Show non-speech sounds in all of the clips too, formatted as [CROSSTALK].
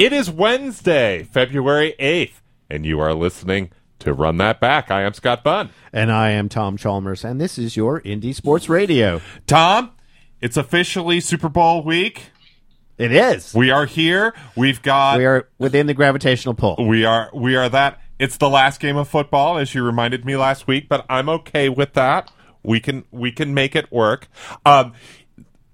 It is Wednesday, February 8th, and you are listening to Run That Back. I am Scott Bunn. And I am Tom Chalmers, and this is your Indie Sports Radio. Tom, it's officially Super Bowl week. It is. We are here. We've got We are within the gravitational pull. we are we are that it's the last game of football as you reminded me last week, but I'm okay with that. We can we can make it work. Um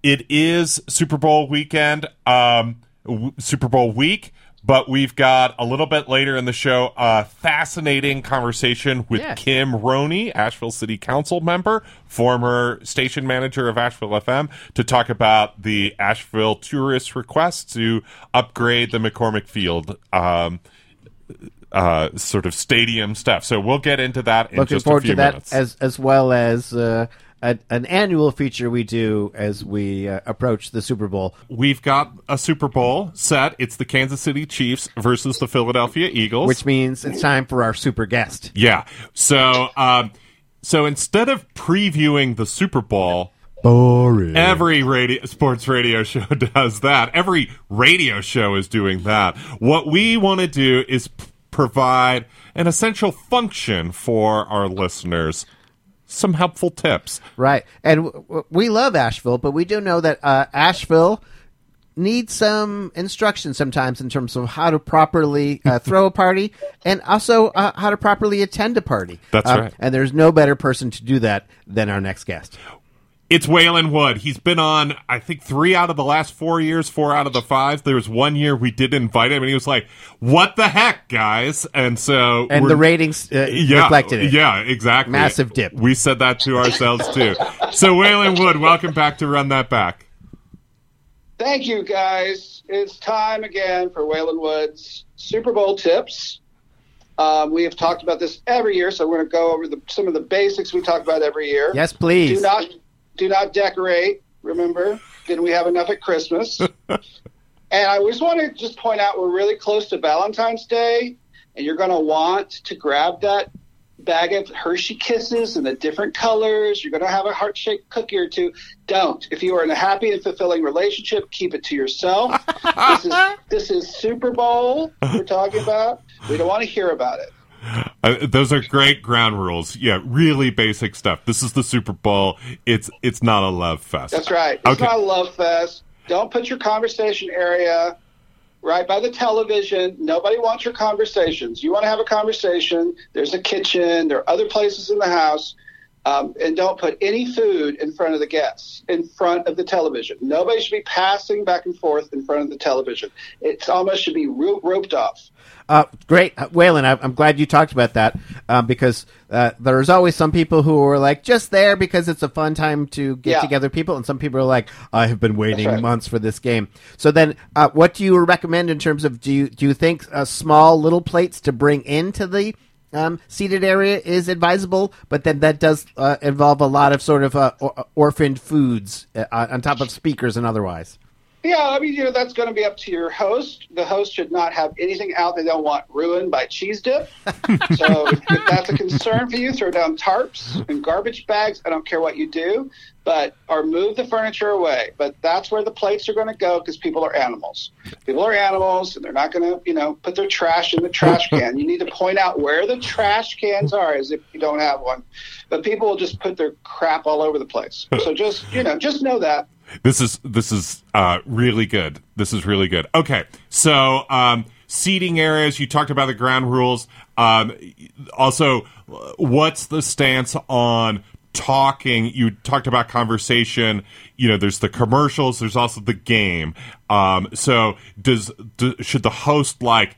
it is Super Bowl weekend, um w- Super Bowl week, but we've got a little bit later in the show a fascinating conversation with Yes. Kim Roney, Asheville City Council member, former station manager of Asheville FM, to talk about the Asheville tourist request to upgrade the McCormick Field um, uh, sort of stadium stuff. So we'll get into that in Looking just forward a few to that, minutes. as as well as uh, a, an annual feature we do as we uh, approach the Super Bowl. We've got a Super Bowl set. It's the Kansas City Chiefs versus the Philadelphia Eagles. Which means it's time for our super guest. yeah. So um, so instead of previewing the Super Bowl. Boring. Every radio, sports radio show [LAUGHS] does that. Every radio show is doing that. What we want to do is p- provide an essential function for our listeners. Some helpful tips. Right. And w- w- we love Asheville, but we do know that uh, Asheville needs some instruction sometimes in terms of how to properly uh, [LAUGHS] throw a party and also uh, how to properly attend a party. That's Uh, right. And there's no better person to do that than our next guest. It's Waylon Wood. He's been on, I think, three out of the last four years, four out of the five. There was one year we did invite him, and he was like, "What the heck, guys?" And so, And the ratings uh, yeah, reflected it. Yeah, exactly. Massive dip. We said that to ourselves too. so, Waylon Wood, welcome back to Run That Back. Thank you, guys. It's time again for Waylon Wood's Super Bowl tips. Um, we have talked about this every year, so we're going to go over the, some of the basics we talk about every year. Yes, please. Do not do not decorate. Remember, didn't we have enough at Christmas? [LAUGHS] and I just want to just point out we're really close to Valentine's Day, and you're going to want to grab that bag of Hershey Kisses in the different colors. You're going to have a heart shaped cookie or two. Don't. If you are in a happy and fulfilling relationship, keep it to yourself. [LAUGHS] this is this is Super Bowl we're talking about. We don't want to hear about it. Uh, those are great ground rules. Yeah, really basic stuff. This is the Super Bowl. It's it's not a love fest. That's right. It's Okay. not a love fest. Don't put your conversation area right by the television. Nobody wants your conversations. You want to have a conversation. There's a kitchen. There are other places in the house. Um, and don't put any food in front of the guests, in front of the television. Nobody should be passing back and forth in front of the television. It almost should be ro- roped off. Uh, great, Uh, Waylon. I- I'm glad you talked about that um, because uh, there's always some people who are like just there because it's a fun time to get Yeah. together people, and some people are like, I have been waiting right. months for this game. So then, uh, what do you recommend in terms of do you do you think uh, small little plates to bring into the um, seated area is advisable, but then that does uh, involve a lot of sort of uh, or- orphaned foods uh, on top of speakers and otherwise. Yeah, I mean, you know, that's going to be up to your host. The host should not have anything out they don't want ruined by cheese dip. [LAUGHS] so if, if that's a concern for you, throw down tarps and garbage bags. I don't care what you do, but or move the furniture away. But that's where the plates are going to go because people are animals. People are animals, and they're not going to, you know, put their trash in the trash can. You need to point out where the trash cans are, as if you don't have one. But people will just put their crap all over the place. So just, you know, just know that. This is this is uh, really good. This is really good. Okay, so um, seating areas. You talked about the ground rules. Um, also, what's the stance on talking? You talked about conversation. You know, there's the commercials. There's also the game. Um, so, does do, should the host like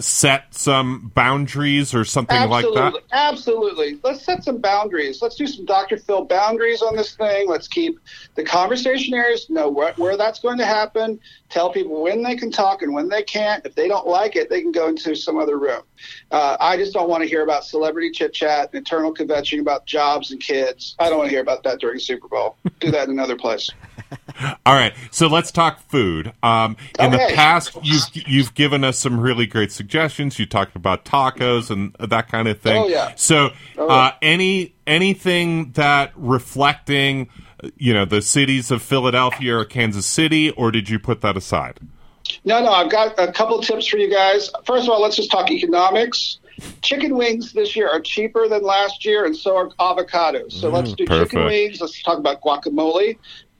set some boundaries or something Absolutely, like that? absolutely. Let's set some boundaries. Let's do some Dr. Phil boundaries on this thing. Let's keep the conversation areas, know where, where that's going to happen. Tell people when they can talk and when they can't. If they don't like it, they can go into some other room. Uh, I just don't want to hear about celebrity chit chat and eternal kvetching about jobs and kids. I don't want to hear about that during Super Bowl. Do that in another place. [LAUGHS] All right, so let's talk food. Um, in the past, you've you've given us some really great suggestions. You talked about tacos and that kind of thing. Oh, yeah. So, Oh, uh, any anything that reflecting, you know, the cities of Philadelphia or Kansas City, or did you put that aside? No, no, I've got a couple tips for you guys. First of all, let's just talk economics. Chicken wings this year are cheaper than last year, and so are avocados. So let's do perfect. chicken wings. Let's talk about guacamole.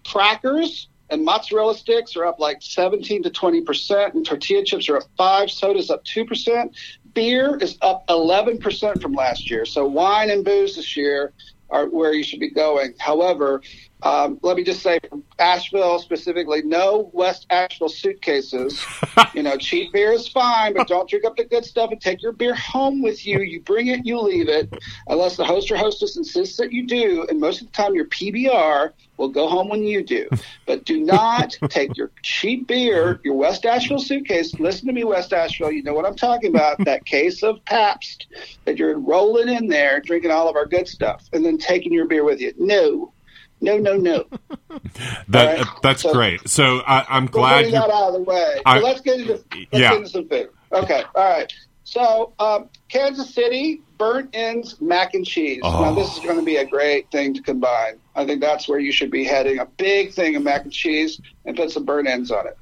Crackers and mozzarella sticks are up like 17 to 20 percent, and tortilla chips are up five. Soda's up two percent. Beer is up 11 percent from last year. So wine and booze this year are where you should be going. However, um, let me just say, Asheville specifically, no West Asheville suitcases. [LAUGHS] you know, cheap beer is fine, but don't drink up the good stuff and take your beer home with you. You bring it, you leave it, unless the host or hostess insists that you do. And most of the time, your PBR will go home when you do. But do not [LAUGHS] take your cheap beer, your West Asheville suitcase. Listen to me, West Asheville. You know what I'm talking about. [LAUGHS] that case of Pabst that you're rolling in there, drinking all of our good stuff, and then taking your beer with you. No. No, no, no. [LAUGHS] That right. that's So- great. So I, I'm We're glad getting you. that out of the way. I- so let's get into let's Yeah. get into some food. Okay, all right. So um, Kansas City burnt ends mac and cheese. Oh. Now this is going to be a great thing to combine. I think that's where you should be heading. A big thing of mac and cheese and put some burnt ends on it.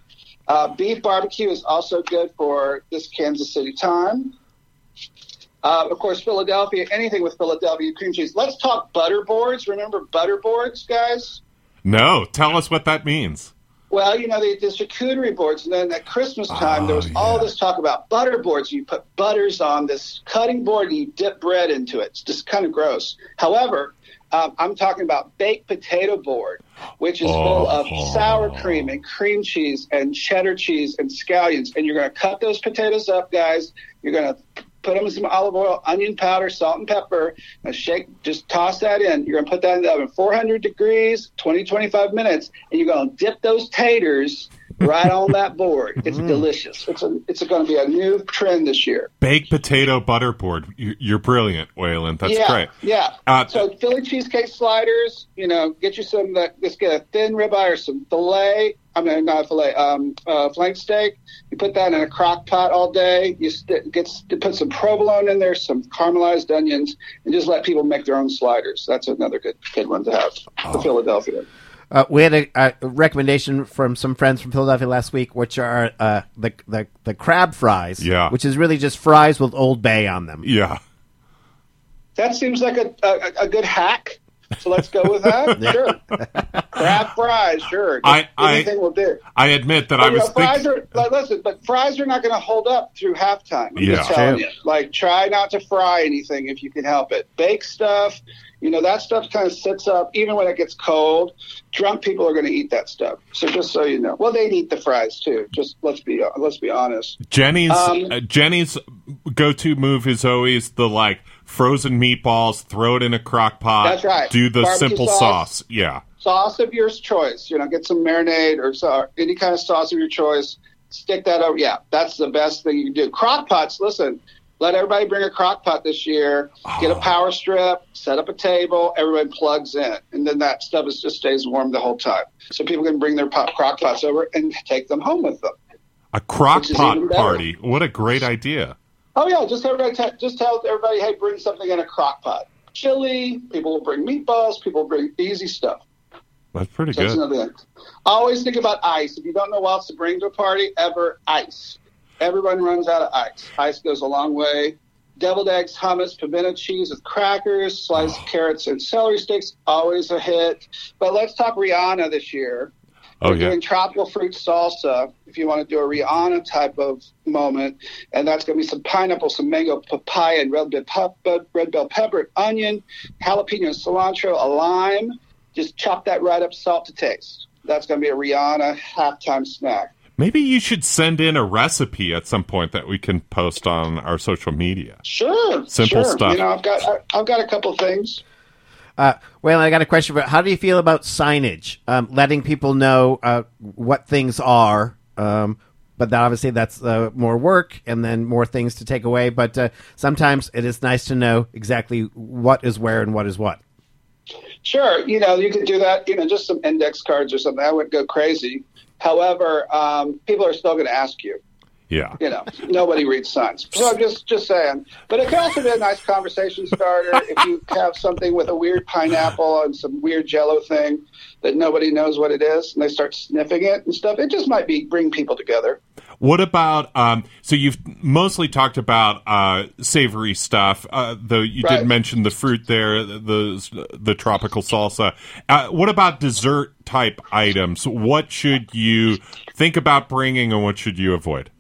Uh, beef barbecue is also good for this Kansas City time. Uh, of course, Philadelphia. Anything with Philadelphia cream cheese. Let's talk butter boards. Remember butter boards, guys? No, tell us what that means. Well, you know, the, the charcuterie boards, and then at Christmas time, there was Oh, all this talk about butter boards. You put butters on this cutting board and you dip bread into it. It's just kind of gross. However, um, I'm talking about baked potato board, which is full of Oh. sour cream and cream cheese and cheddar cheese and scallions. And you're going to cut those potatoes up, guys. You're going to put them in some olive oil, onion powder, salt and pepper, and shake. Just toss that in. You're gonna put that in the oven, 400 degrees, 20, 25 minutes, and you're gonna dip those taters right on that board. [LAUGHS] It's delicious. It's a, it's going to be a new trend this year. Baked potato butterboard. You- You're brilliant, Waylon. That's yeah, great. Yeah. Uh, so Philly cheesecake sliders. You know, get you some. That just get a thin ribeye or some fillet. I mean, not a fillet. Um, uh, flank steak. You put that in a crock pot all day. You st- get to put some provolone in there, some caramelized onions, and just let people make their own sliders. That's another good good one to have. Oh. The Philadelphia. Uh, we had a, a recommendation from some friends from Philadelphia last week, which are uh, the, the the crab fries. Yeah. which is really just fries with Old Bay on them. Yeah. That seems like a, a, a good hack. So let's go with that. [LAUGHS] Sure. Crab fries, sure. I- I- Anything will do. I admit that I But, you was know, fries thinking. are like, listen, but fries are not going to hold up through halftime. I'm Yeah. just telling you. Like, try not to fry anything if you can help it. Bake stuff, you know, that stuff kind of sits up even when it gets cold. Drunk people are going to eat that stuff. So just so you know, well, they'd eat the fries too. Just let's be let's be honest. Jenny's Um, uh, Jenny's go-to move is always the like frozen meatballs, throw it in a crock pot. That's right. Do the Barbecue simple sauce. sauce. Yeah. Sauce of your choice. You know, get some marinade or so, any kind of sauce of your choice. Stick that over. Yeah, that's the best thing you can do. Crock pots. Listen, let everybody bring a crock pot this year. Get a oh. power strip. Set up a table. Everybody plugs in, and then that stuff is just stays warm the whole time. So people can bring their pot, crock pots over and take them home with them. A crock pot party. What a great idea. Oh yeah, just everybody t- just tell everybody, hey, bring something in a crock pot. Chili. People will bring meatballs. People will bring easy stuff. That's pretty That's good. thing. Always think about ice. If you don't know what else to bring to a party, ever ice. Everyone runs out of ice. Ice goes a long way. Deviled eggs, hummus, pimento cheese with crackers, sliced oh. carrots and celery sticks, always a hit. But let's talk Rihanna this year. Oh We're yeah. doing tropical fruit salsa if you want to do a Rihanna type of moment. And that's going to be some pineapple, some mango, papaya, and red bell pepper, red bell pepper, onion, jalapeno, cilantro, a lime. Just chop that right up, salt to taste. That's going to be a Rihanna halftime snack. Maybe you should send in a recipe at some point that we can post on our social media. Sure, Simple sure. stuff. You know, I've got I, I've got a couple things. Uh, well, I got a question for how do you feel about signage, um, letting people know uh, what things are? Um, but that obviously that's uh, more work and then more things to take away. But uh, sometimes it is nice to know exactly what is where and what is what. Sure, you know, you could do that. You know, just some index cards or something. I wouldn't go crazy. However, um, people are still going to ask you. Yeah. you know, nobody reads signs. So I'm just just saying. But it could also be a nice conversation starter if you have something with a weird pineapple and some weird jello thing that nobody knows what it is and they start sniffing it and stuff. It just might be bring people together. What about um, so you've mostly talked about uh, savory stuff, uh, though you Right. did mention the fruit there, the the tropical salsa. Uh, what about dessert type items? What should you think about bringing, and what should you avoid?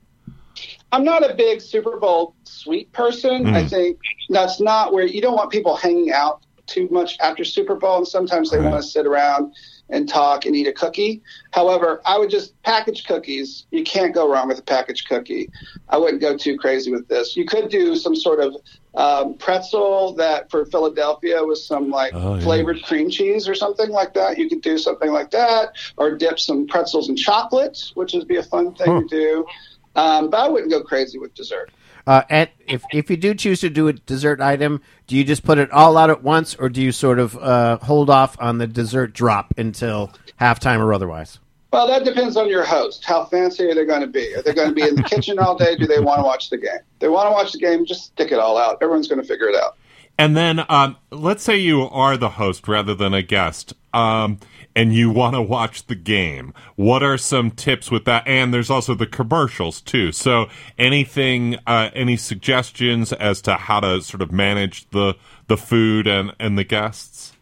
I'm not a big Super Bowl sweet person. I think that's not where you don't want people hanging out too much after Super Bowl, and sometimes they Right. want to sit around and talk and eat a cookie. However, I would just package cookies. You can't go wrong with a packaged cookie. I wouldn't go too crazy with this. You could do some sort of um, pretzel that for Philadelphia with some like Oh, yeah. flavored cream cheese or something like that. You could do something like that, or dip some pretzels in chocolate, which would be a fun thing Huh. to do. Um, but I wouldn't go crazy with dessert. Uh, if if you do choose to do a dessert item, do you just put it all out at once, or do you sort of uh, hold off on the dessert drop until halftime or otherwise? Well, that depends on your host. How fancy are they going to be? Are they going to be in the kitchen all day? Do they want to watch the game? They want to watch the game. Just stick it all out. Everyone's going to figure it out. And then, um, let's say you are the host rather than a guest, um, and you want to watch the game. What are some tips with that? And there's also the commercials too. So, anything, uh, any suggestions as to how to sort of manage the the food and and the guests?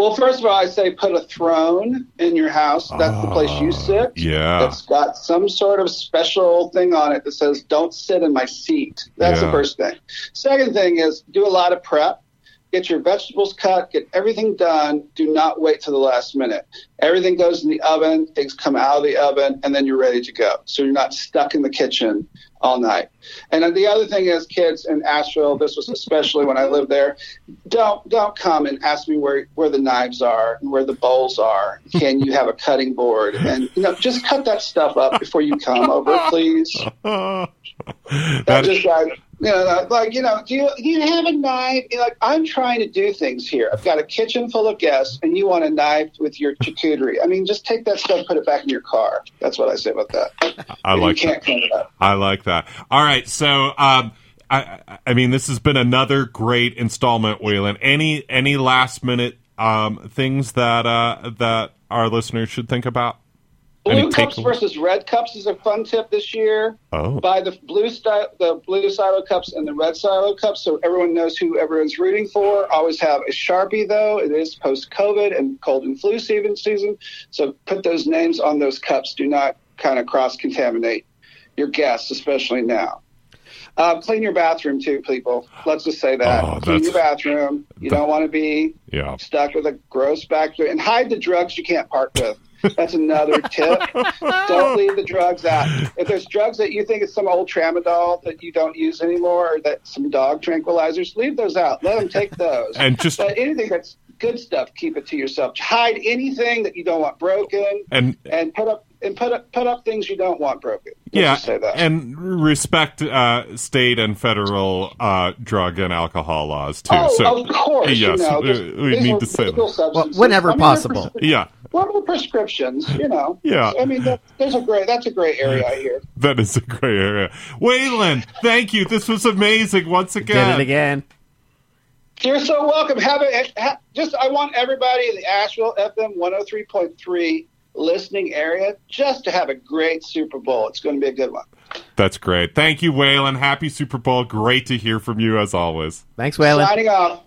Well, first of all, I say put a throne in your house. That's the place you sit. Ah, yeah. That's got some sort of special thing on it that says, don't sit in my seat. That's Yeah. the first thing. Second thing is do a lot of prep. Get your vegetables cut, get everything done. Do not wait till the last minute. Everything goes in the oven, things come out of the oven, and then you're ready to go. So you're not stuck in the kitchen all night. And the other thing is, kids in Asheville, this was especially when I lived there, don't don't come and ask me where where the knives are and where the bowls are. Can you have a cutting board? And you know, just cut that stuff up before you come over, please. [LAUGHS] That that just like you know, like you know, do you do you have a knife? You're like I'm trying to do things here. I've got a kitchen full of guests, and you want a knife with your charcuterie. I mean, just take that stuff, put it back in your car. That's what I say about that. I And like that. can't clean it up. I like that. All right, so um, I, I- mean, this has been another great installment, Waylon. Any any last minute um, things that uh, that our listeners should think about? Any Blue cups takeaways? versus red cups is a fun tip this year. Oh, Buy the blue style, the blue Solo cups and the red Solo cups, so everyone knows who everyone's rooting for. Always have a sharpie though. It is post COVID and cold and flu season season, so put those names on those cups. Do not kind of cross contaminate your guests, especially now. Uh, clean your bathroom too, people. Let's just say that. Oh, clean your bathroom. You don't want to be yeah. stuck with a gross bacteria and hide the drugs you can't part with. That's another tip. Don't leave the drugs out. If there's drugs that you think is some old tramadol that you don't use anymore, or that some dog tranquilizers, leave those out. Let them take those. And just but anything that's good stuff, keep it to yourself. Hide anything that you don't want broken, and and put up and put up put up things you don't want broken. Let's yeah, say that. and respect uh, state and federal uh, drug and alcohol laws too. oh, so of course. yes, you know, we- we need to say that. substances. whenever I mean, possible. pres- yeah, Well, with prescriptions, you know. Yeah. I mean, that, there's a great. That's a great area I hear. that is a great area. Waylon, thank you. This was amazing once again. Did it again. You're so welcome. Have it. Ha, just, I want everybody in the Asheville FM 103.3 listening area just to have a great Super Bowl. It's going to be a good one. That's great. Thank you, Waylon. Happy Super Bowl. Great to hear from you as always. Thanks, Waylon. Signing off.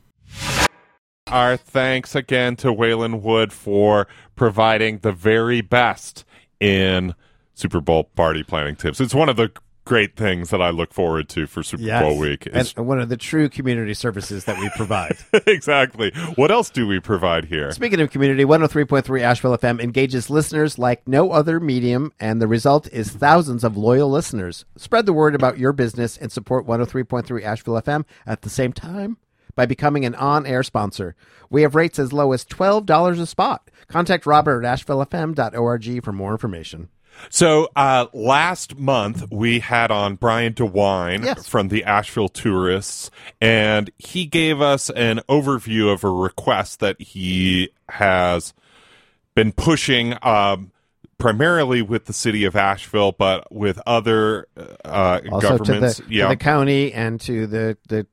Our thanks again to Waylon Wood for providing the very best in Super Bowl party planning tips. It's one of the great things that I look forward to for Super Yes. Bowl week. and one of the true community services that we provide. [LAUGHS] exactly. What else do we provide here? Speaking of community, 103.3 Asheville FM engages listeners like no other medium, and the result is thousands of loyal listeners. Spread the word about your business and support 103.3 Asheville FM at the same time by becoming an on air sponsor. We have rates as low as $12 a spot. Contact Robert at ashevillefm.org for more information. So uh, last month we had on Brian DeWine Yes. from the Asheville Tourists, and he gave us an overview of a request that he has been pushing. Um, Primarily with the city of Asheville, but with other uh, Also to the, governments, to yeah, the county and to the, the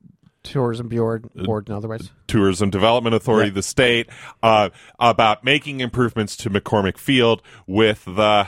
tourism board, board and otherwise. Tourism Development Authority, Yeah. the state, uh, about making improvements to McCormick Field with the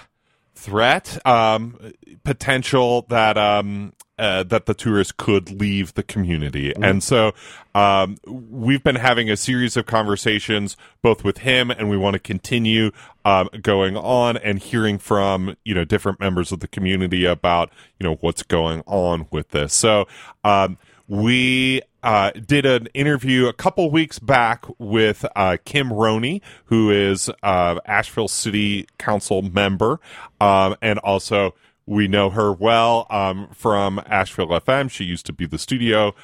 threat um, potential that um, uh, that the tourists could leave the community. Mm-hmm. And so um, we've been having a series of conversations both with him and we want to continue um, going on and hearing from, you know, different members of the community about, you know, what's going on with this. So um, we uh, did an interview a couple weeks back with uh, Kim Roney, who is uh, Asheville City Council member, um, and also we know her well um, from Asheville FM. She used to be the studio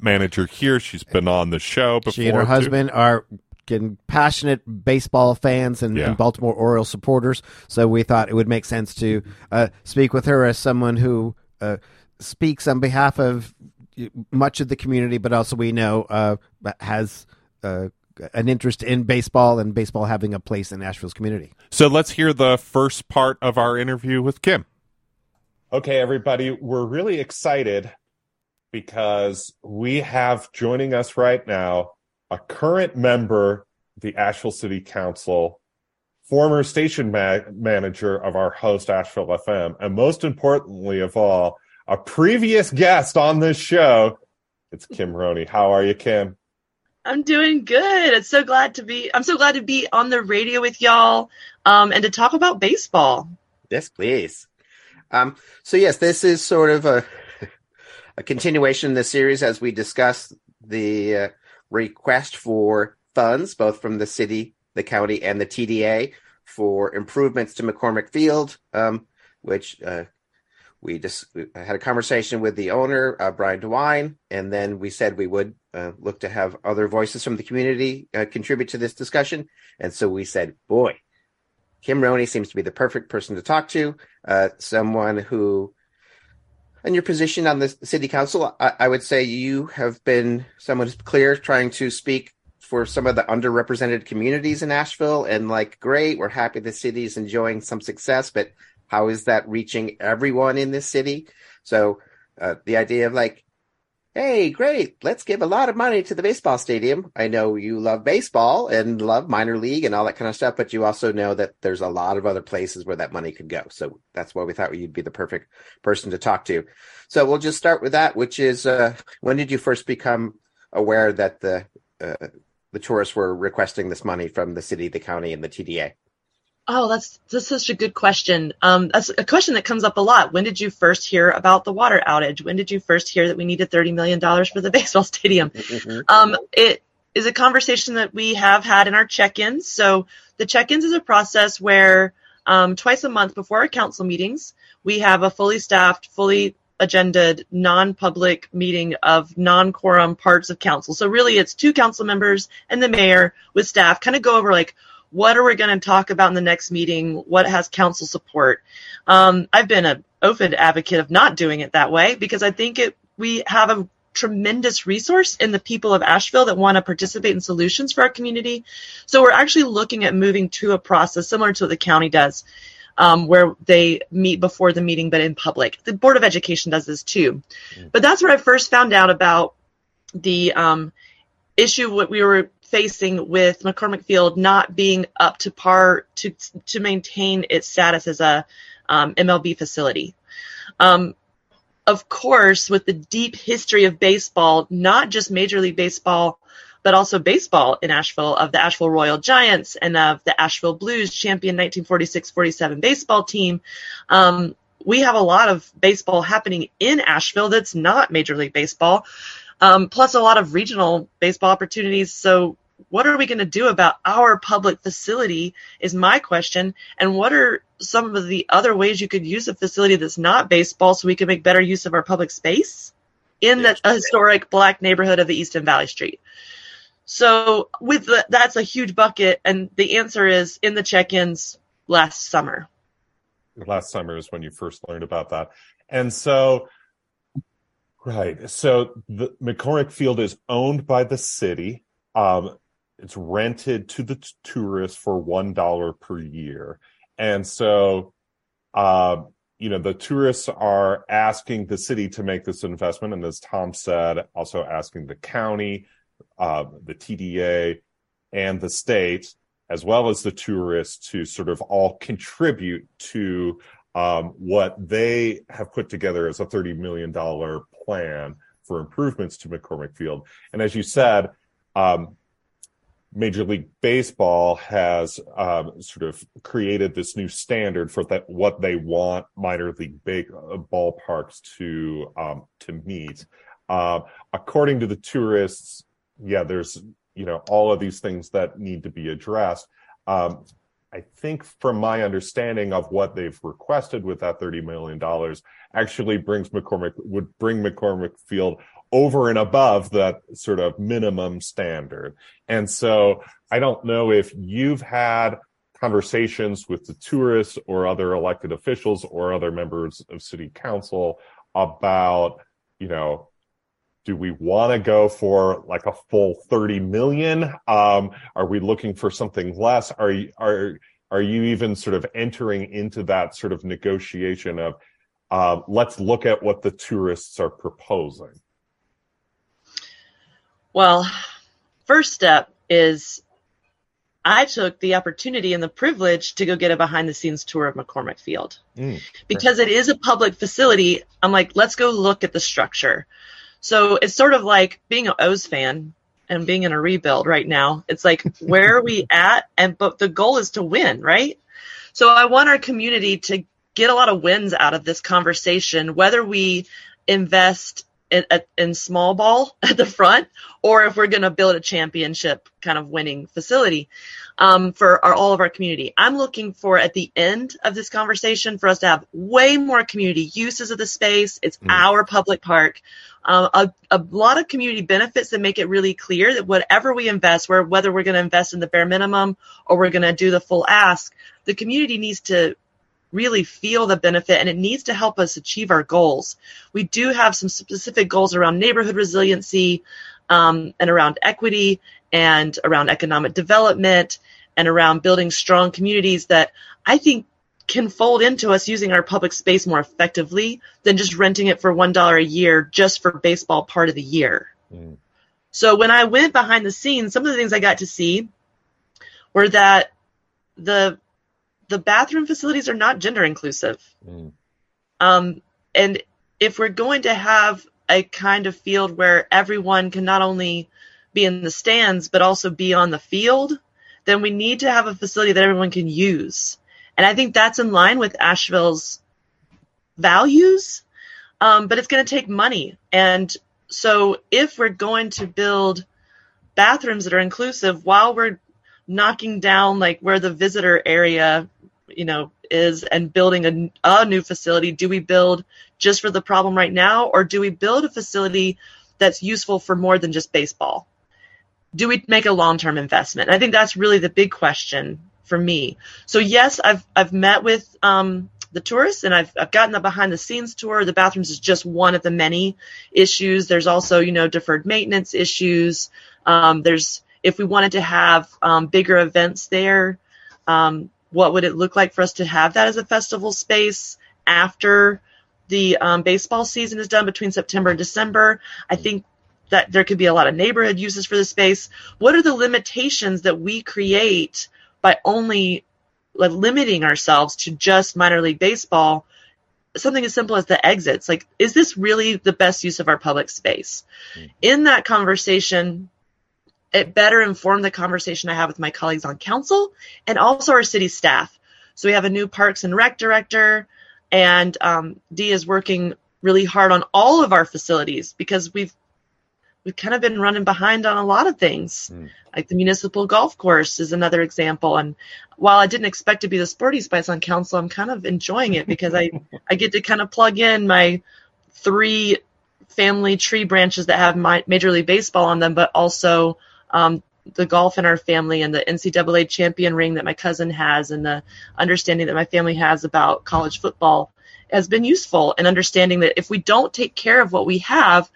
manager here. She's been on the show before. She and her too. husband are getting passionate baseball fans and, yeah. and, Baltimore Orioles supporters. So we thought it would make sense to uh, speak with her as someone who uh, speaks on behalf of much of the community, but also we know uh, has uh, an interest in baseball and baseball having a place in Asheville's community. So let's hear the first part of our interview with Kim. Okay, everybody, we're really excited because we have joining us right now a current member of the Asheville City Council, former station ma- manager of our host, Asheville FM, and most importantly of all, a previous guest on this show. It's Kim Roney. How are you, Kim? I'm doing good. It's so glad to be. I'm so glad to be on the radio with y'all, um, and to talk about baseball. Yes, please. Um, so yes, this is sort of a a continuation in the series as we discuss the uh, request for funds, both from the city, the county, and the TDA for improvements to McCormick Field, um, which uh, we just we had a conversation with the owner, uh, Brian DeWine, and then we said we would uh, look to have other voices from the community uh, contribute to this discussion. And so we said, boy, Kim Roney seems to be the perfect person to talk to, uh, someone who, in your position on the city council, I, I would say you have been someone who's clear, trying to speak for some of the underrepresented communities in Asheville. And like, great, we're happy the city is enjoying some success, but how is that reaching everyone in this city? So uh, the idea of like, hey, great, let's give a lot of money to the baseball stadium. I know you love baseball and love minor league and all that kind of stuff, but you also know that there's a lot of other places where that money could go. So that's why we thought you'd be the perfect person to talk to. So we'll just start with that, which is uh, when did you first become aware that the uh, the tourists were requesting this money from the city, the county, and the TDA? Oh, that's that's such a good question. Um, that's a question that comes up a lot. When did you first hear about the water outage? When did you first hear that we needed thirty million dollars for the [LAUGHS] baseball stadium? Mm-hmm. Um, it is a conversation that we have had in our check-ins. So the check-ins is a process where um, twice a month before our council meetings, we have a fully staffed, fully agended, non-public meeting of non-quorum parts of council. So really, it's two council members and the mayor with staff, kind of go over like what are we going to talk about in the next meeting? What has council support? Um, I've been an open advocate of not doing it that way because I think it we have a tremendous resource in the people of Asheville that want to participate in solutions for our community. So we're actually looking at moving to a process similar to what the county does, um, where they meet before the meeting but in public. The Board of Education does this too. Mm. But that's where I first found out about the um, issue what we were facing with McCormick Field not being up to par to to maintain its status as a um, MLB facility. Um, of course, with the deep history of baseball, not just Major League Baseball, but also baseball in Asheville of the Asheville Royal Giants and of the Asheville Blues champion 1946-47 baseball team. Um, we have a lot of baseball happening in Asheville that's not Major League Baseball um, plus a lot of regional baseball opportunities. So what are we going to do about our public facility is my question. And what are some of the other ways you could use a facility that's not baseball so we can make better use of our public space in the historic black neighborhood of the East End/Valley Street? So with the, that's a huge bucket. And the answer is in the check-ins last summer. Last summer is when you first learned about that. And so Right. So the McCormick Field is owned by the city. Um, it's rented to the t- tourists for one dollar per year, and so, uh, you know, the tourists are asking the city to make this investment, and as Tom said, also asking the county, uh, the TDA, and the state, as well as the tourists, to sort of all contribute to um, what they have put together as a $30 million plan for improvements to McCormick Field. And as you said, um, Major League Baseball has um, sort of created this new standard for that what they want minor league ba- uh, ballparks to um, to meet. Uh, according to the tourists, yeah, there's you know all of these things that need to be addressed. Um, I think, from my understanding of what they've requested with that thirty million dollars, actually brings McCormick would bring McCormick Field over and above that sort of minimum standard. And so I don't know if you've had conversations with the tourists or other elected officials or other members of city council about, you know, do we want to go for like a full 30 million? Um, are we looking for something less? Are you, are, are you even sort of entering into that sort of negotiation of, uh, let's look at what the tourists are proposing? Well, first step is I took the opportunity and the privilege to go get a behind the scenes tour of McCormick Field. Mm, because it is a public facility, I'm like, let's go look at the structure. So it's sort of like being an O's fan and being in a rebuild right now. It's like, [LAUGHS] where are we at? And, but the goal is to win, right? So I want our community to get a lot of wins out of this conversation, whether we invest in, in small ball [LAUGHS] at the front, or if we're going to build a championship kind of winning facility um, for our, all of our community. I'm looking for at the end of this conversation for us to have way more community uses of the space. It's mm. our public park. Um, a, a lot of community benefits that make it really clear that whatever we invest, where whether we're going to invest in the bare minimum or we're going to do the full ask, the community needs to really feel the benefit and it needs to help us achieve our goals. We do have some specific goals around neighborhood resiliency um, and around equity and around economic development and around building strong communities that I think can fold into us using our public space more effectively than just renting it for $1 a year just for baseball part of the year. Mm. So when I went behind the scenes, some of the things I got to see were that the the bathroom facilities are not gender inclusive. Mm. Um, and if we're going to have a kind of field where everyone can not only be in the stands but also be on the field, then we need to have a facility that everyone can use. And I think that's in line with Asheville's values, um, but it's going to take money. And so if we're going to build bathrooms that are inclusive while we're knocking down like where the visitor area you know is and building a, a new facility do we build just for the problem right now? Or do we build a facility that's useful for more than just baseball? Do we make a long-term investment? I think that's really the big question for me so yes i've i've met with um, the tourists and I've, I've gotten the behind the scenes tour the bathrooms is just one of the many issues there's also you know deferred maintenance issues um, there's if we wanted to have um, bigger events there um, what would it look like for us to have that as a festival space after the um, baseball season is done between September and December. I think that there could be a lot of neighborhood uses for the space. What are the limitations that we create by only like, limiting ourselves to just minor league baseball? Something as simple as the exits. Like, is this really the best use of our public space? Mm-hmm. In that conversation, it better informed the conversation I have with my colleagues on council and also our city staff. So we have a new Parks and Rec director, and um, Dee is working really hard on all of our facilities because we've we've kind of been running behind on a lot of things. Mm. Like the municipal golf course is another example. And while I didn't expect to be the sporty spice on council, I'm kind of enjoying it because I [LAUGHS] I get to kind of plug in my three family tree branches that have my Major League Baseball on them, but also um, the golf in our family and the NCAA champion ring that my cousin has and the understanding that my family has about college football has been useful and understanding that if we don't take care of what we have,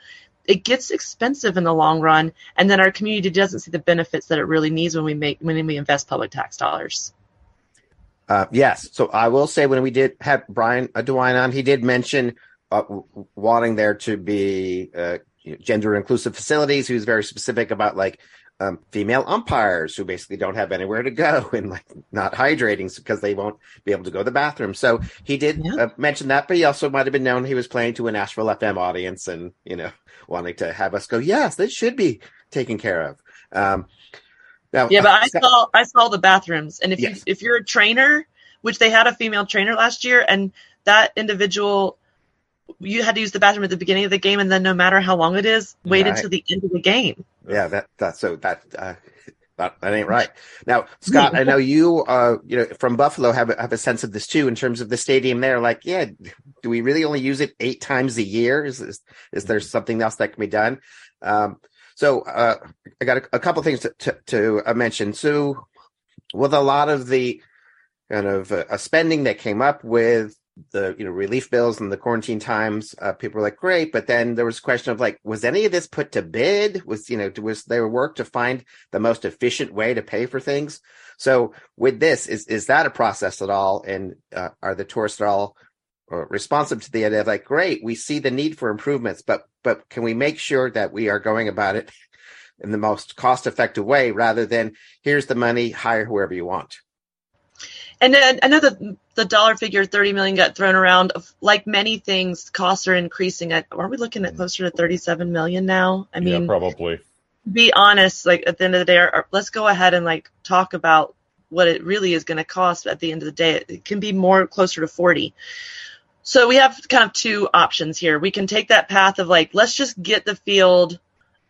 it gets expensive in the long run, and then our community doesn't see the benefits that it really needs when we make when we invest public tax dollars. Uh, yes, so I will say when we did have Brian DeWine on, he did mention uh, wanting there to be uh, gender inclusive facilities. He was very specific about like um, female umpires who basically don't have anywhere to go [LAUGHS] and like not hydrating because they won't be able to go to the bathroom. So he did Yeah. uh, mention that, but he also might have been known he was playing to an Asheville FM audience and you know wanting to have us go, yes, this should be taken care of. Um, now, Yeah, but I saw I saw the bathrooms, and if Yes. you if you're a trainer, which they had a female trainer last year, and that individual, you had to use the bathroom at the beginning of the game, and then no matter how long it is, waited Right. until the end of the game. Yeah, that that's so that uh, that that ain't right. [LAUGHS] Now, Scott, I know you uh you know from Buffalo have a, have a sense of this too in terms of the stadium there. Like, yeah, do we really only use it eight times a year? Is is, is there something else that can be done? Um, so uh, I got a, a couple things to to, to uh, mention. So, with a lot of the kind of uh, spending that came up with the you know relief bills and the quarantine times uh, people were like great but then there was a question of like was any of this put to bid? Was you know was there work to find the most efficient way to pay for things? So with this is is that a process at all? And uh, are the tourists at all uh, responsive to the idea of like great we see the need for improvements but but can we make sure that we are going about it in the most cost effective way rather than here's the money hire whoever you want And then I know that the dollar figure thirty million got thrown around. Like many things, costs are increasing. At are we looking at closer to thirty seven million now? I mean, yeah, probably. be honest, like at the end of the day, our, let's go ahead and like talk about what it really is going to cost at the end of the day. It, it can be more closer to 40. So we have kind of two options here. We can take that path of like, let's just get the field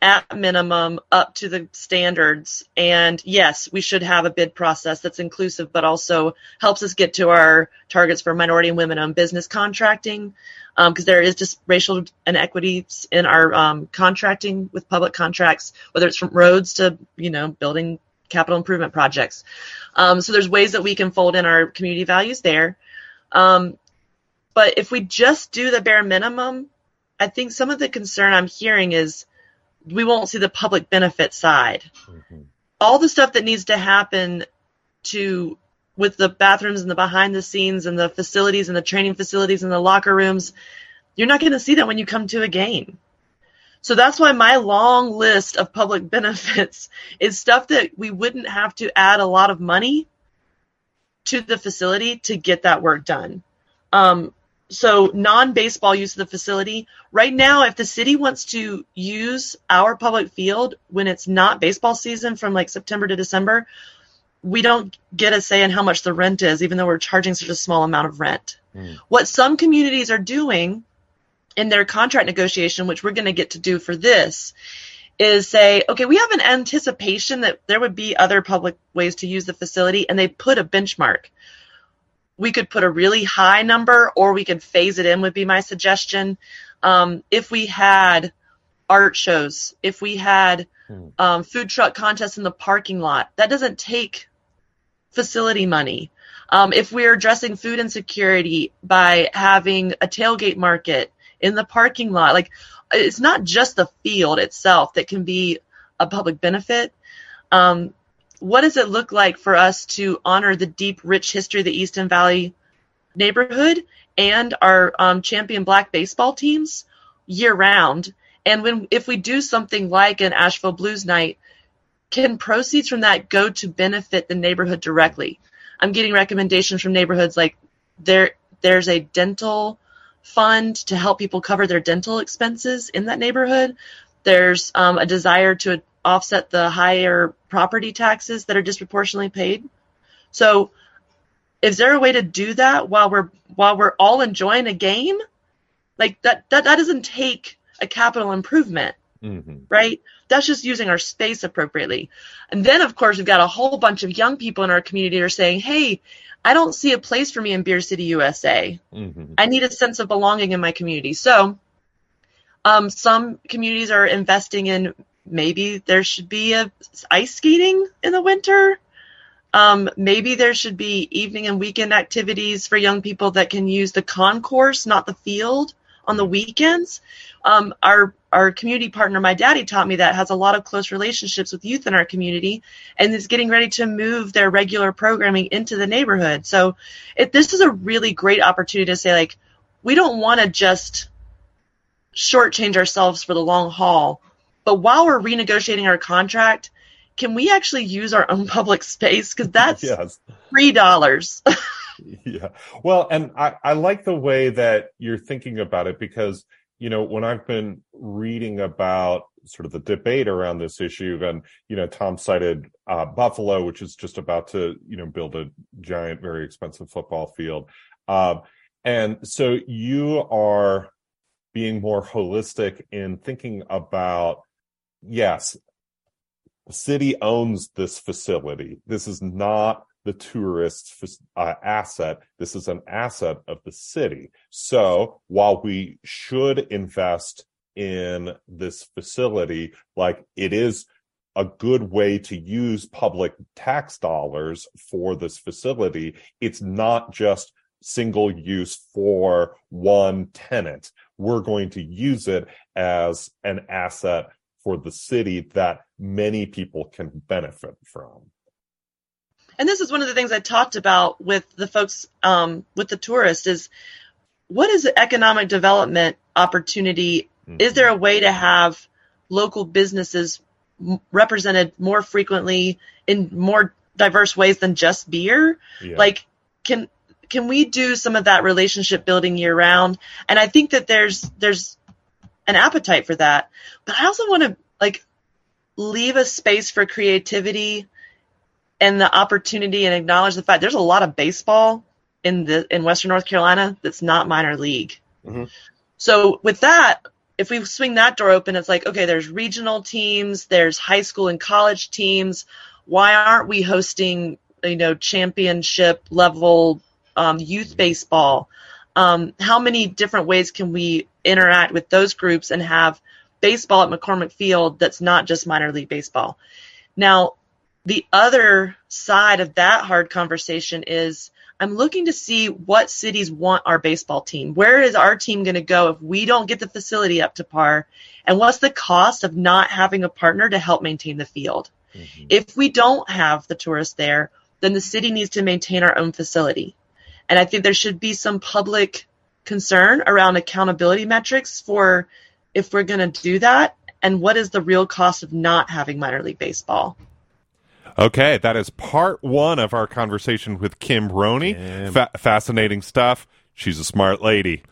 at minimum up to the standards. And yes, we should have a bid process that's inclusive, but also helps us get to our targets for minority and women owned business contracting. Because there is just racial inequities in our um, contracting with public contracts, whether it's from roads to, you know, building capital improvement projects. Um, so there's ways that we can fold in our community values there. Um, but if we just do the bare minimum, I think some of the concern I'm hearing is we won't see the public benefit side. Mhm. All the stuff that needs to happen to with the bathrooms and the behind the scenes and the facilities and the training facilities and the locker rooms, you're not going to see that when you come to a game. So that's why my long list of public [LAUGHS] benefits is stuff that we wouldn't have to add a lot of money to the facility to get that work done. Um, so non-baseball use of the facility. Right now if the city wants to use our public field when it's not baseball season from like september to december we don't get a say in how much the rent is even though we're charging such a small amount of rent. Mm. what some communities are doing in their contract negotiation which we're going to get to do for this is say okay we have an anticipation that there would be other public ways to use the facility and they put a benchmark we could put a really high number or we could phase it in would be my suggestion. Um, if we had art shows if we had Hmm. um, food truck contests in the parking lot that doesn't take facility money. Um, if we're addressing food insecurity by having a tailgate market in the parking lot like it's not just the field itself that can be a public benefit. Um, what does it look like for us to honor the deep, rich history of the East End/Valley neighborhood and our um, champion black baseball teams year round? And when if we do something like an Asheville Blues Night, can proceeds from that go to benefit the neighborhood directly? I'm getting recommendations from neighborhoods like there there's a dental fund to help people cover their dental expenses in that neighborhood. There's um, a desire to offset the higher property taxes that are disproportionately paid. So, is there a way to do that while we're while we're all enjoying a game? Like that that, that doesn't take a capital improvement, Mhm. right? That's just using our space appropriately. And then of course we've got a whole bunch of young people in our community are saying, "Hey, I don't see a place for me in Beer City, USA. Mhm. I need a sense of belonging in my community. So, um, some communities are investing in maybe there should be a ice skating in the winter. Um, maybe there should be evening and weekend activities for young people that can use the concourse, not the field, on the weekends. Um, our our community partner, my daddy, taught me that has a lot of close relationships with youth in our community, and is getting ready to move their regular programming into the neighborhood. So, it, this is a really great opportunity to say like, we don't want to just shortchange ourselves for the long haul, but while we're renegotiating our contract, can we actually use our own [LAUGHS] public space? Because that's yes. three dollars. [LAUGHS] yeah. Well, and I, I like the way that you're thinking about it because, you know, when I've been reading about sort of the debate around this issue, and, you know, Tom cited uh, Buffalo, which is just about to, you know, build a giant, very expensive football field. Um, and so you are being more holistic in thinking about, yes, the city owns this facility. This is not the tourist's uh, asset. This is an asset of the city. So while we should invest in this facility, like it is a good way to use public tax dollars for this facility, it's not just single use for one tenant. We're going to use it as an asset for the city that many people can benefit from and this is one of the things I talked about with the folks um, with the tourists is what is the economic development opportunity? Mm-hmm. Is there a way to have local businesses represented more frequently in more diverse ways than just beer? Yeah. Like, can can we do some of that relationship building year round? And I think that there's there's an appetite for that, but I also want to like leave a space for creativity and the opportunity and acknowledge the fact there's a lot of baseball in the in Western North Carolina that's not minor league. Mm-hmm. So with that, if we swing that door open, it's like okay, there's regional teams, there's high school and college teams. Why aren't we hosting you know championship level um, youth baseball? Um, how many different ways can we interact with those groups and have baseball at McCormick Field that's not just minor league baseball? Now, the other side of that hard conversation is I'm looking to see what cities want our baseball team. Where is our team going to go if we don't get the facility up to par? And what's the cost of not having a partner to help maintain the field? Mm-hmm. If we don't have the tourists there, then the city needs to maintain our own facility. And I think there should be some public concern around accountability metrics for if we're going to do that and what is the real cost of not having minor league baseball. Okay, that is part one of our conversation with Kim Roney. Fa- fascinating stuff. She's a smart lady.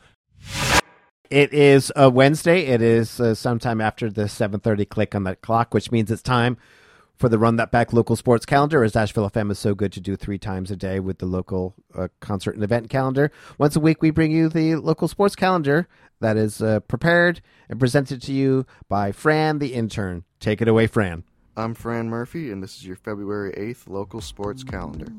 It is a Wednesday. It is uh, sometime after the 7:30 click on that clock, which means it's time for the Run That Back local sports calendar. As Asheville FM is so good to do three times a day with the local uh, concert and event calendar. Once a week, we bring you the local sports calendar that is uh, prepared and presented to you by Fran, the intern. Take it away, Fran. I'm Fran Murphy, and this is your February 8th local sports calendar.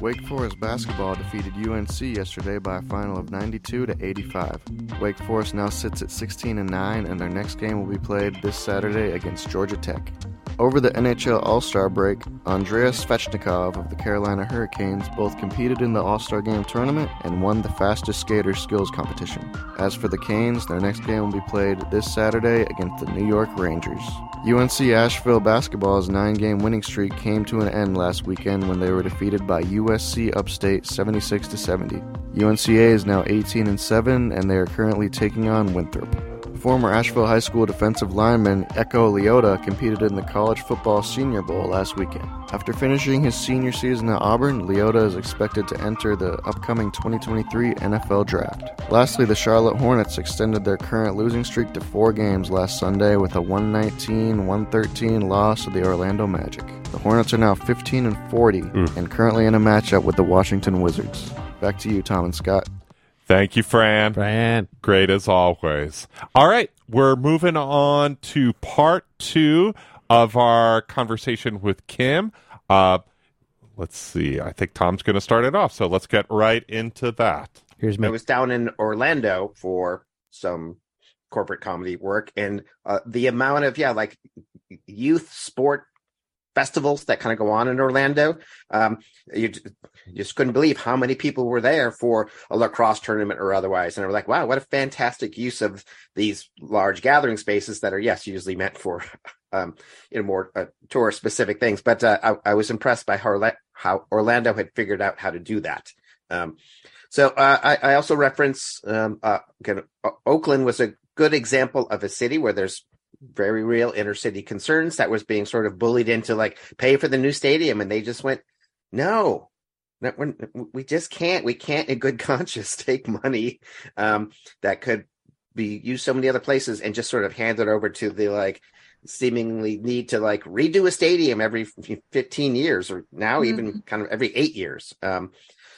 Wake Forest basketball defeated UNC yesterday by a final of 92 to 85. Wake Forest now sits at 16 and 9, and their next game will be played this Saturday against Georgia Tech. Over the NHL All Star break, Andreas Svechnikov of the Carolina Hurricanes both competed in the All Star Game tournament and won the fastest skater skills competition. As for the Canes, their next game will be played this Saturday against the New York Rangers. UNC Asheville basketball's nine game winning streak came to an end last weekend when they were defeated by USC Upstate 76 70. UNCA is now 18 and 7 and they are currently taking on Winthrop. Former Asheville High School defensive lineman Eku Leota competed in the College Football Senior Bowl last weekend. After finishing his senior season at Auburn, Leota is expected to enter the upcoming 2023 NFL Draft. Lastly, the Charlotte Hornets extended their current losing streak to four games last Sunday with a 119 113 loss to the Orlando Magic. The Hornets are now 15 and 40 mm. and currently in a matchup with the Washington Wizards. Back to you, Tom and Scott. Thank you, Fran. Fran. Great as always. All right, we're moving on to part two of our conversation with Kim. Uh, let's see. I think Tom's going to start it off, so let's get right into that. Here's me. I was down in Orlando for some corporate comedy work, and uh, the amount of yeah, like youth sport festivals that kind of go on in Orlando. Um, you, just couldn't believe how many people were there for a lacrosse tournament or otherwise. And they were like, wow, what a fantastic use of these large gathering spaces that are, yes, usually meant for, [LAUGHS] um, you know, more uh, tourist specific things. But uh, I, I, was impressed by how, how, Orlando had figured out how to do that. Um, so uh, I, I, also reference um, uh, Oakland was a good example of a city where there's very real inner city concerns that was being sort of bullied into like pay for the new stadium, and they just went, no, that we're, we just can't. We can't, in good [LAUGHS] conscience, take money um, that could be used so many other places and just sort of hand it over to the like seemingly need to like redo a stadium every 15 years or now mm-hmm. even kind of every eight years. Um,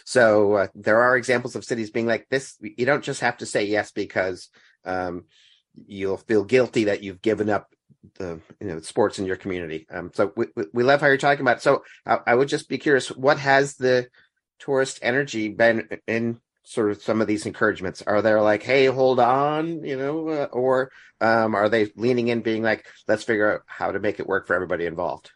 so uh, there are examples of cities being like this. You don't just have to say yes because um, you'll feel guilty that you've given up the you know sports in your community. Um, so we, we love how you're talking about. It. So I, I, would just be curious, what has the tourist energy been in sort of some of these encouragements? Are they like, hey, hold on, you know, uh, or um, are they leaning in, being like, let's figure out how to make it work for everybody involved?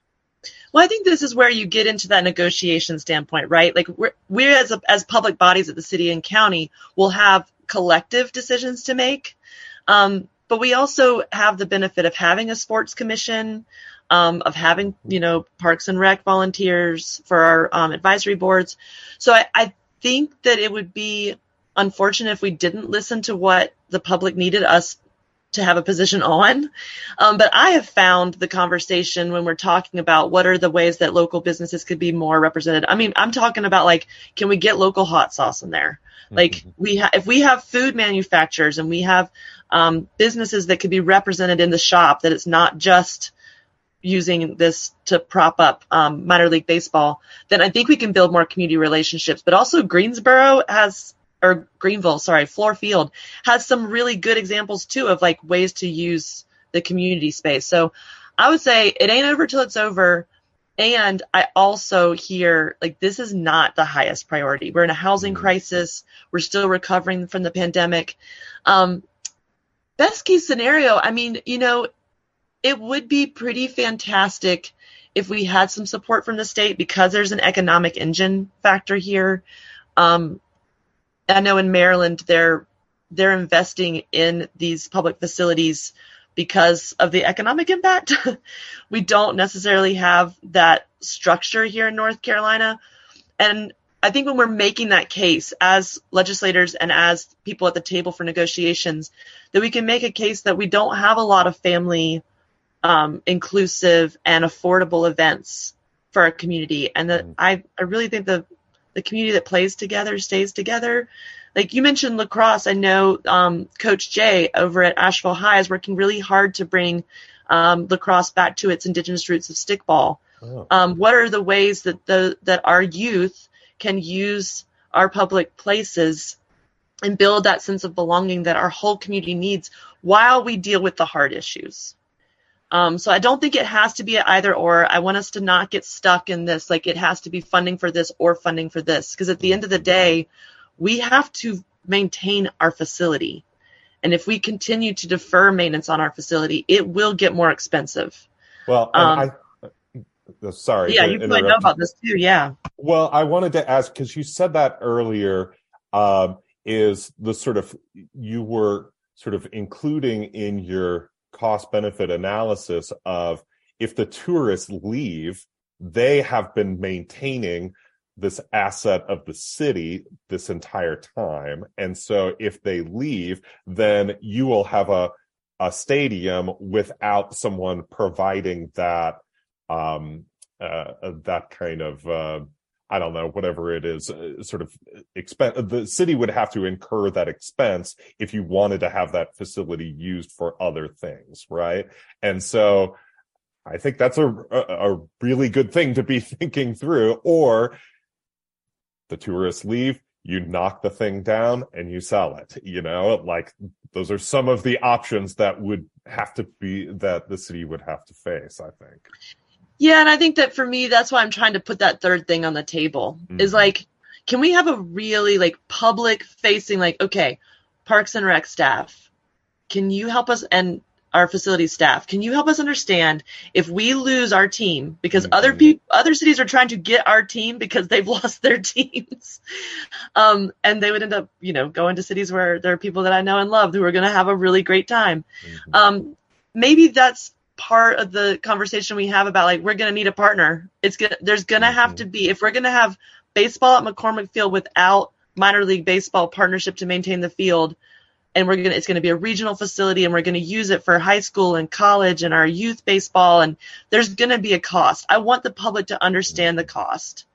Well, I think this is where you get into that negotiation standpoint, right? Like we're, we as a, as public bodies at the city and county will have collective decisions to make. Um, but we also have the benefit of having a sports commission, um, of having you know Parks and Rec volunteers for our um, advisory boards. So I, I think that it would be unfortunate if we didn't listen to what the public needed us to have a position on. Um, but I have found the conversation when we're talking about what are the ways that local businesses could be more represented. I mean, I'm talking about like, can we get local hot sauce in there? Like mm-hmm. we ha- if we have food manufacturers and we have um, businesses that could be represented in the shop, that it's not just using this to prop up um, minor league baseball, then I think we can build more community relationships. But also Greensboro has or Greenville, sorry, Fluor Field has some really good examples too of like ways to use the community space. So I would say it ain't over till it's over. And I also hear like this is not the highest priority. We're in a housing mm-hmm. crisis. We're still recovering from the pandemic. Um, best case scenario, I mean, you know, it would be pretty fantastic if we had some support from the state because there's an economic engine factor here. Um, I know in Maryland they're they're investing in these public facilities because of the economic impact. [LAUGHS] we don't necessarily have that structure here in North Carolina. And I think when we're making that case as legislators and as people at the table for negotiations, that we can make a case that we don't have a lot of family um, inclusive and affordable events for our community. And that mm. I, I really think the the community that plays together stays together. Like you mentioned lacrosse, I know um, Coach Jay over at Asheville High is working really hard to bring um, lacrosse back to its indigenous roots of stickball. Oh. Um, what are the ways that the that our youth can use our public places and build that sense of belonging that our whole community needs while we deal with the hard issues? Um, so I don't think it has to be an either or. I want us to not get stuck in this, like it has to be funding for this or funding for this. Because at the end of the day, we have to maintain our facility. And if we continue to defer maintenance on our facility, it will get more expensive. Well, um, I, uh, sorry. Yeah, you might know about this too. Yeah. Well, I wanted to ask because you said that earlier. Um, is the sort of you were sort of including in your cost benefit analysis of if the tourists leave, they have been maintaining this asset of the city this entire time. And so if they leave, then you will have a, a stadium without someone providing that, um, uh, that kind of, uh, I don't know, whatever it is, uh, sort of expense. The city would have to incur that expense if you wanted to have that facility used for other things, right? And so I think that's a, a, a really good thing to be [LAUGHS] thinking through. Or the tourists leave, you knock the thing down and you sell it. You know, like those are some of the options that would have to be that the city would have to face, I think. Yeah, and I think that for me, that's why I'm trying to put that third thing on the table. Mm-hmm. Is like, can we have a really like public facing, like, okay, Parks and Rec staff, can you help us and our facility staff, can you help us understand if we lose our team because mm-hmm. other people, other cities are trying to get our team because they've [LAUGHS] lost their teams, um, and they would end up, you know, going to cities where there are people that I know and love who are going to have a really great time. Mm-hmm. Um, maybe that's part of the conversation we have about like we're going to need a partner. It's gonna there's going to have mm-hmm. to be if we're going to have baseball at McCormick Field without minor league baseball partnership to maintain the field, and we're gonna it's gonna be a regional facility, and we're gonna use it for high school and college and our youth baseball, and there's gonna be a cost. I want the public to understand the cost,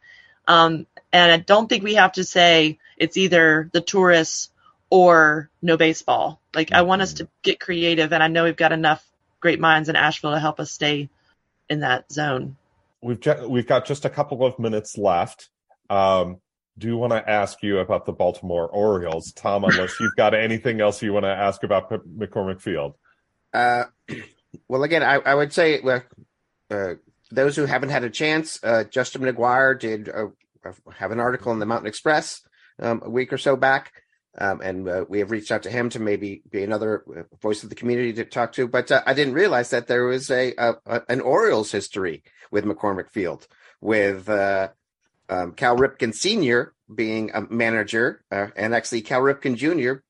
um, and I don't think we have to say it's either the tourists or no baseball. Like I want us to get creative, and I know we've got enough great minds in Asheville to help us stay in that zone. We've ju- we've got just a couple of minutes left. Um, do want to ask you about the Baltimore Orioles, Tom? Unless you've got anything else you want to ask about P- McCormick Field. Uh, [CLEARS THROAT] well, again, I, I would say uh, uh, those who haven't had a chance, uh, Justin McGuire did uh, have an article in the Mountain Xpress um, a week or so back, um, and uh, we have reached out to him to maybe be another uh, voice of the community to talk to. But uh, I didn't realize that there was a, a, a an Orioles history with McCormick Field, with uh, um, Cal Ripken Sr. being a manager, uh, and actually Cal Ripken Jr.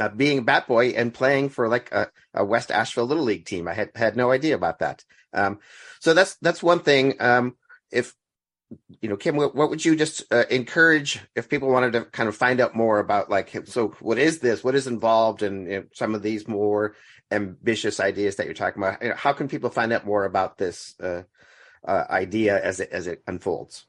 Uh, being a bat boy and playing for like a, West Asheville Little League team. I had had no idea about that. Um, so that's that's one thing. Um, if you know, Kim, what, would you just uh, encourage if people wanted to kind of find out more about like, so what is this? What is involved in you know, some of these more ambitious ideas that you're talking about? You know, how can people find out more about this uh, uh, idea as it as it unfolds?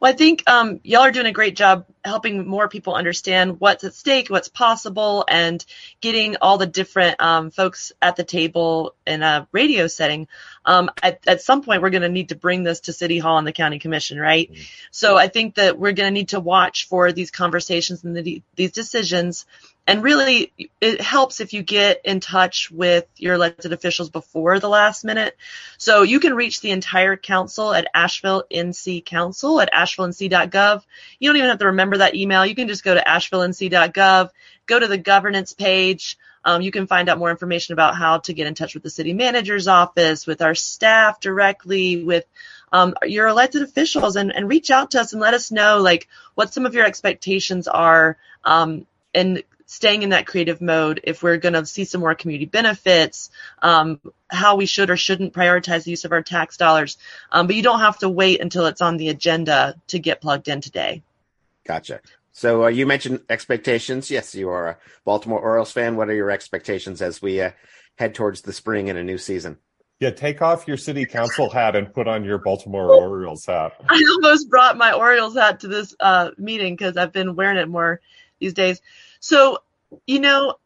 Well, I think um, y'all are doing a great job helping more people understand what's at stake, what's possible, and getting all the different um, folks at the table in a radio setting. Um, at, at, some point, we're going to need to bring this to City Hall and the County Commission, right? Mm-hmm. So I think that we're going to need to watch for these conversations and the, these decisions and really it helps if you get in touch with your elected officials before the last minute. So you can reach the entire council at Asheville NC Council at ashevillenc.gov You don't even have to remember that email. You can just go to ashevillenc.gov go to the governance page. Um, you can find out more information about how to get in touch with the city manager's office, with our staff directly, with um, your elected officials, and, and reach out to us and let us know like what some of your expectations are. Um, and staying in that creative mode if we're going to see some more community benefits, um, how we should or shouldn't prioritize the use of our tax dollars. Um, but you don't have to wait until it's on the agenda to get plugged in today. Gotcha. So uh, you mentioned expectations. Yes, you are a Baltimore Orioles fan. What are your expectations as we uh, head towards the spring and a new season? Yeah, take off your city council hat and put on your Baltimore Orioles hat. I almost brought my Orioles hat to this uh, meeting because I've been wearing it more these days. So, you know,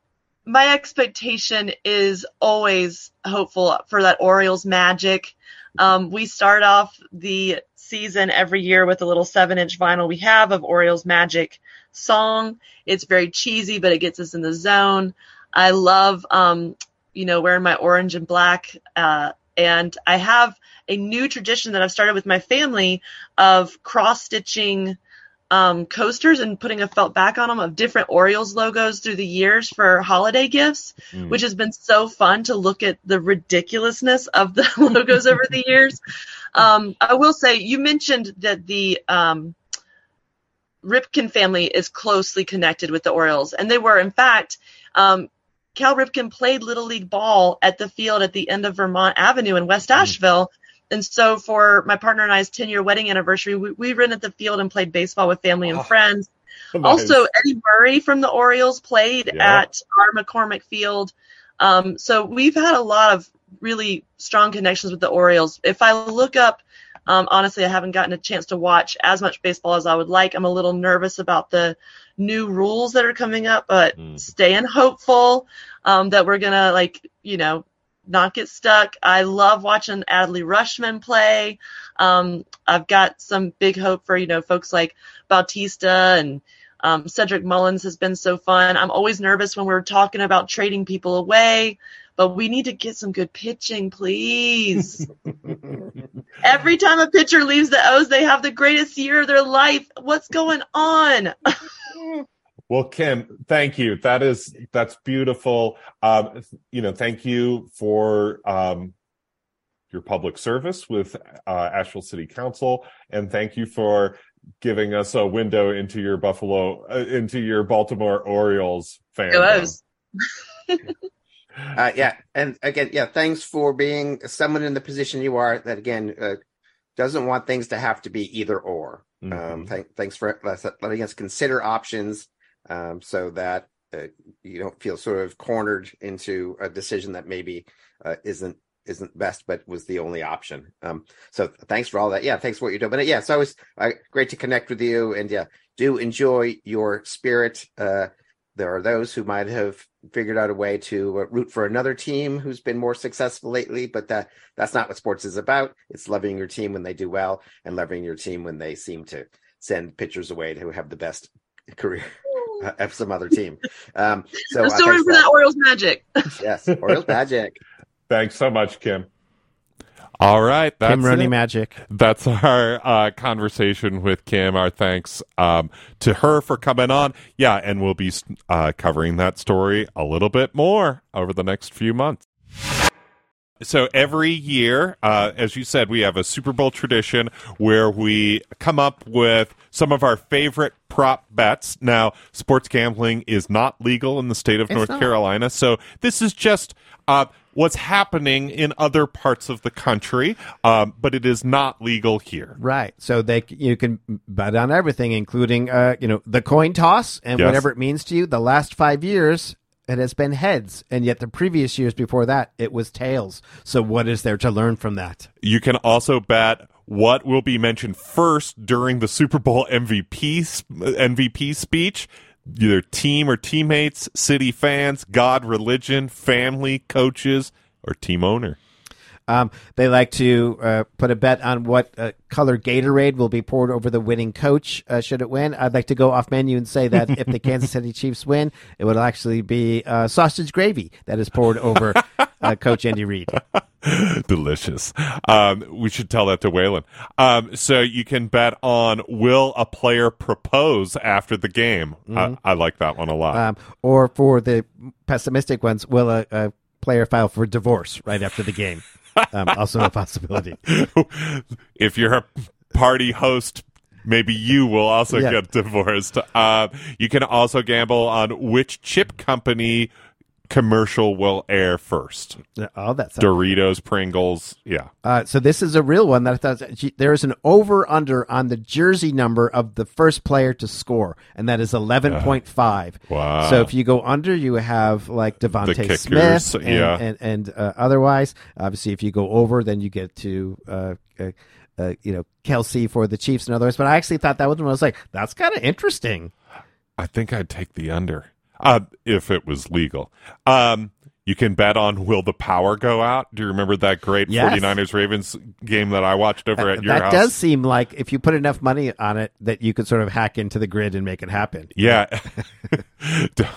my expectation is always hopeful for that Orioles magic. Um, we start off the season every year with a little seven inch vinyl we have of Orioles magic song. It's very cheesy, but it gets us in the zone. I love, um, you know, wearing my orange and black. Uh, and I have a new tradition that I've started with my family of cross stitching um, coasters and putting a felt back on them of different Orioles logos through the years for holiday gifts, mm. which has been so fun to look at the ridiculousness of the [LAUGHS] logos over the years. Um, I will say, you mentioned that the um, Ripken family is closely connected with the Orioles, and they were, in fact, um, Cal Ripken played Little League ball at the field at the end of Vermont Avenue in West mm. And so for my partner and I's 10 year wedding anniversary, we, we rented the field and played baseball with family and oh, friends. Nice. Also, Eddie Murray from the Orioles played yeah. at our McCormick Field. Um, so we've had a lot of really strong connections with the Orioles. If I look up, um, honestly, I haven't gotten a chance to watch as much baseball as I would like. I'm a little nervous about the new rules that are coming up, but mm. staying hopeful um, that we're gonna like, you know, not get stuck. I love watching Adley Rutschman play. Um, I've got some big hope for, you know, folks like Bautista and um, Cedric Mullins has been so fun. I'm always nervous when we're talking about trading people away, but we need to get some good pitching, please. [LAUGHS] Every time a pitcher leaves the O's, they have the greatest year of their life. What's going on? [LAUGHS] Well, Kim, thank you. That is that's beautiful. Um, you know, thank you for um, your public service with uh, Asheville City Council, and thank you for giving us a window into your Buffalo, uh, into your Baltimore Orioles fan. [LAUGHS] uh, yeah, and again, yeah, thanks for being someone in the position you are. That again uh, doesn't want things to have to be either or. Mm-hmm. Um, th- thanks for letting us consider options um, so that uh, you don't feel sort of cornered into a decision that maybe uh, isn't isn't best, but was the only option. Um, so thanks for all that. Yeah, thanks for what you're doing. But uh, yeah, it's uh, great to connect with you, and yeah, do enjoy your spirit. Uh, there are those who might have figured out a way to uh, root for another team who's been more successful lately, but that that's not what sports is about. It's loving your team when they do well and loving your team when they seem to send pitchers away to have the best career [LAUGHS] [LAUGHS] of some other team. Um, so I'm still rooting for that Orioles magic. [LAUGHS] Yes, Orioles magic. Thanks so much, Kim. All right, that's Kim Rooney it. magic. That's our uh, conversation with Kim. Our thanks um, to her for coming on. Yeah, and we'll be uh, covering that story a little bit more over the next few months. So every year, uh, as you said, we have a Super Bowl tradition where we come up with some of our favorite prop bets. Now, sports gambling is not legal in the state of It's North not. Carolina, so this is just uh, what's happening in other parts of the country, um, but it is not legal here. Right. So they you can bet on everything, including uh, you know the coin toss and Yes. whatever it means to you. The last five years. It has been heads, and yet the previous years before that, it was tails. So, what is there to learn from that? You can also bet what will be mentioned first during the Super Bowl MVP MVP speech. Either team or teammates, city fans, God, religion, family, coaches, or team owner. Um, they like to uh, put a bet on what uh, color Gatorade will be poured over the winning coach uh, should it win. I'd like to go off menu and say that if the [LAUGHS] Kansas City Chiefs win, it will actually be uh, sausage gravy that is poured over uh, Coach Andy Reid. [LAUGHS] Delicious. Um, we should tell that to Waylon. Um, so you can bet on will a player propose after the game. I, I like that one a lot. Um, or for the pessimistic ones, will a, a player file for divorce right after the game? Um, also a possibility. [LAUGHS] if you're a party host, maybe you will also Yeah. get divorced. Uh, you can also gamble on which chip company commercial will air first. Oh, that's Doritos, Pringles, yeah. Uh, so this is a real one that I thought there is an over under on the jersey number of the first player to score, and that is eleven point five. Wow. So if you go under, you have like DeVonta kickers, Smith, and, yeah. and and uh, otherwise. Obviously, if you go over, then you get to. Uh, uh, uh, you know Kelce for the Chiefs and others, but I actually thought that was when I was like, "That's kind of interesting." I think I'd take the under uh, if it was legal. Um, you can bet on will the power go out. Do you remember that great Yes. 49ers Ravens game that I watched over at your house? that does seem like if you put enough money on it, that you could sort of hack into the grid and make it happen. Yeah. [LAUGHS] don't,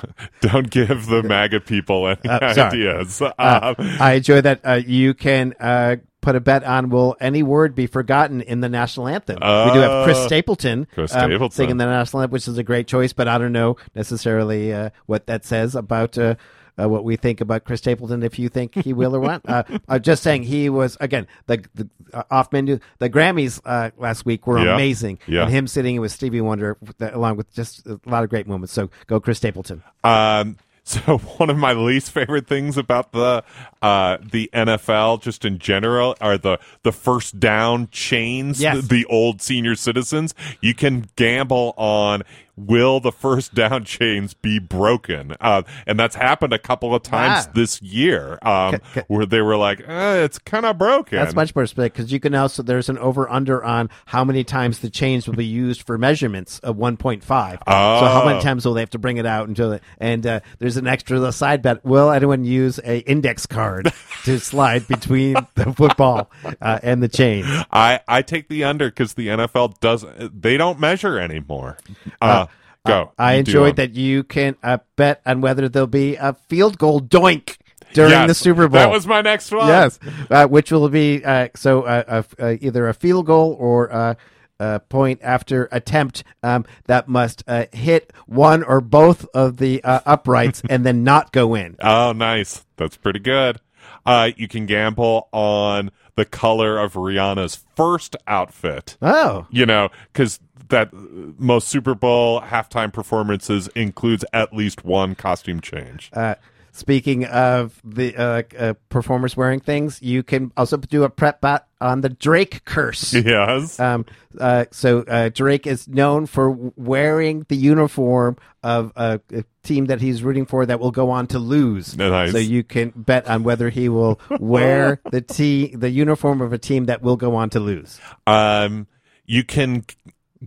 don't give the MAGA people any Uh, ideas. Uh, Um, I enjoy that uh, you can uh, put a bet on will any word be forgotten in the national anthem. we do have Chris Oh. Stapleton, Chris um, Stapleton. singing the national anthem, which is a great choice, but I don't know necessarily uh, what that says about. Uh, uh, what we think about Chris Stapleton, if you think he will or won't. Uh, [LAUGHS] I'm just saying he was again the, the uh, off menu. The Grammys uh, last week were Yeah. amazing, Yeah. and him sitting with Stevie Wonder, along with just a lot of great moments. So go, Chris Stapleton. Um, so [LAUGHS] one of my least favorite things about the uh, the NFL, just in general, are the the first down chains. Yes. The, the old senior citizens. You can gamble on will the first down chains be broken, uh, and that's happened a couple of times Wow. this year, um, Ca- ca- where they were like, eh, "It's kind of broken." That's much more specific because you can also there's an over under on how many times the chains will be used for measurements of 1.5. So how many Oh. times will they have to bring it out until it, and uh, there's an extra little side bet. Will anyone use a index card [LAUGHS] to slide between the football uh, and the chain? I I take the under because the NFL doesn't. They don't measure anymore. Uh, go. I do enjoyed that you can uh, bet on whether there'll be a field goal doink during Yes, the Super Bowl. That was my next one. Yes, uh, which will be uh, so uh, uh, uh, either a field goal or uh, a point after attempt um, that must uh, hit one or both of the uh, uprights [LAUGHS] and then not go in. Oh, nice. That's pretty good. Uh, you can gamble on the color of Rihanna's first outfit. Oh, You know, because that most Super Bowl halftime performances includes at least one costume change. uh, speaking of the uh, uh, performers wearing things, you can also do a prep bet on the Drake curse. [LAUGHS] Yes. Um, uh, so uh, Drake is known for wearing the uniform of a, a team that he's rooting for that will go on to lose. Nice. So you can bet on whether he will [LAUGHS] wear the te- the uniform of a team that will go on to lose. Um, you can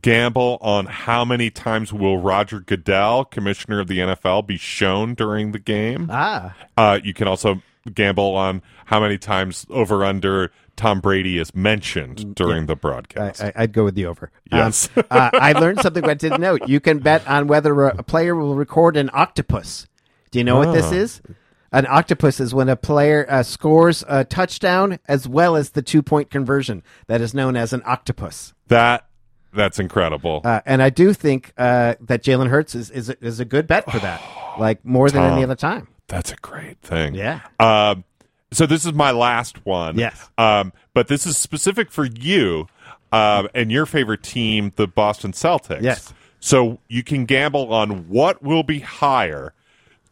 gamble on how many times will Roger Goodell, commissioner of the NFL, be shown during the game. Ah, Uh, you can also gamble on how many times over under Tom Brady is mentioned during the broadcast. I, I'd go with the over. Yes. Um, [LAUGHS] uh, I learned something I didn't know. You can bet on whether a, player will record an octopus. Do you know what this Oh. is? An octopus is when a player uh, scores a touchdown as well as the two point conversion. That is known as an octopus. that that's incredible. Uh, and I do think uh, that Jalen Hurts is, is, a, is a good bet for that, [SIGHS] like more than any other time. That's a great thing. Yeah. Um, so this is my last one. Yes. Um, but this is specific for you um, and your favorite team, the Boston Celtics. Yes. So you can gamble on what will be higher,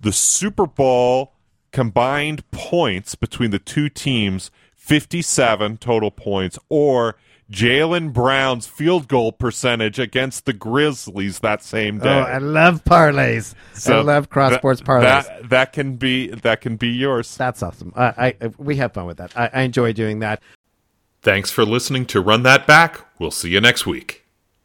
the Super Bowl combined points between the two teams, fifty-seven total points, or Jaylen Brown's field goal percentage against the Grizzlies that same oh, day. Oh, I love parlays. I love cross that- sports parlays. That, that can be that can be yours. That's awesome. I, I we have fun with that. I, I enjoy doing that. Thanks for listening to Run That Back. We'll see you next week.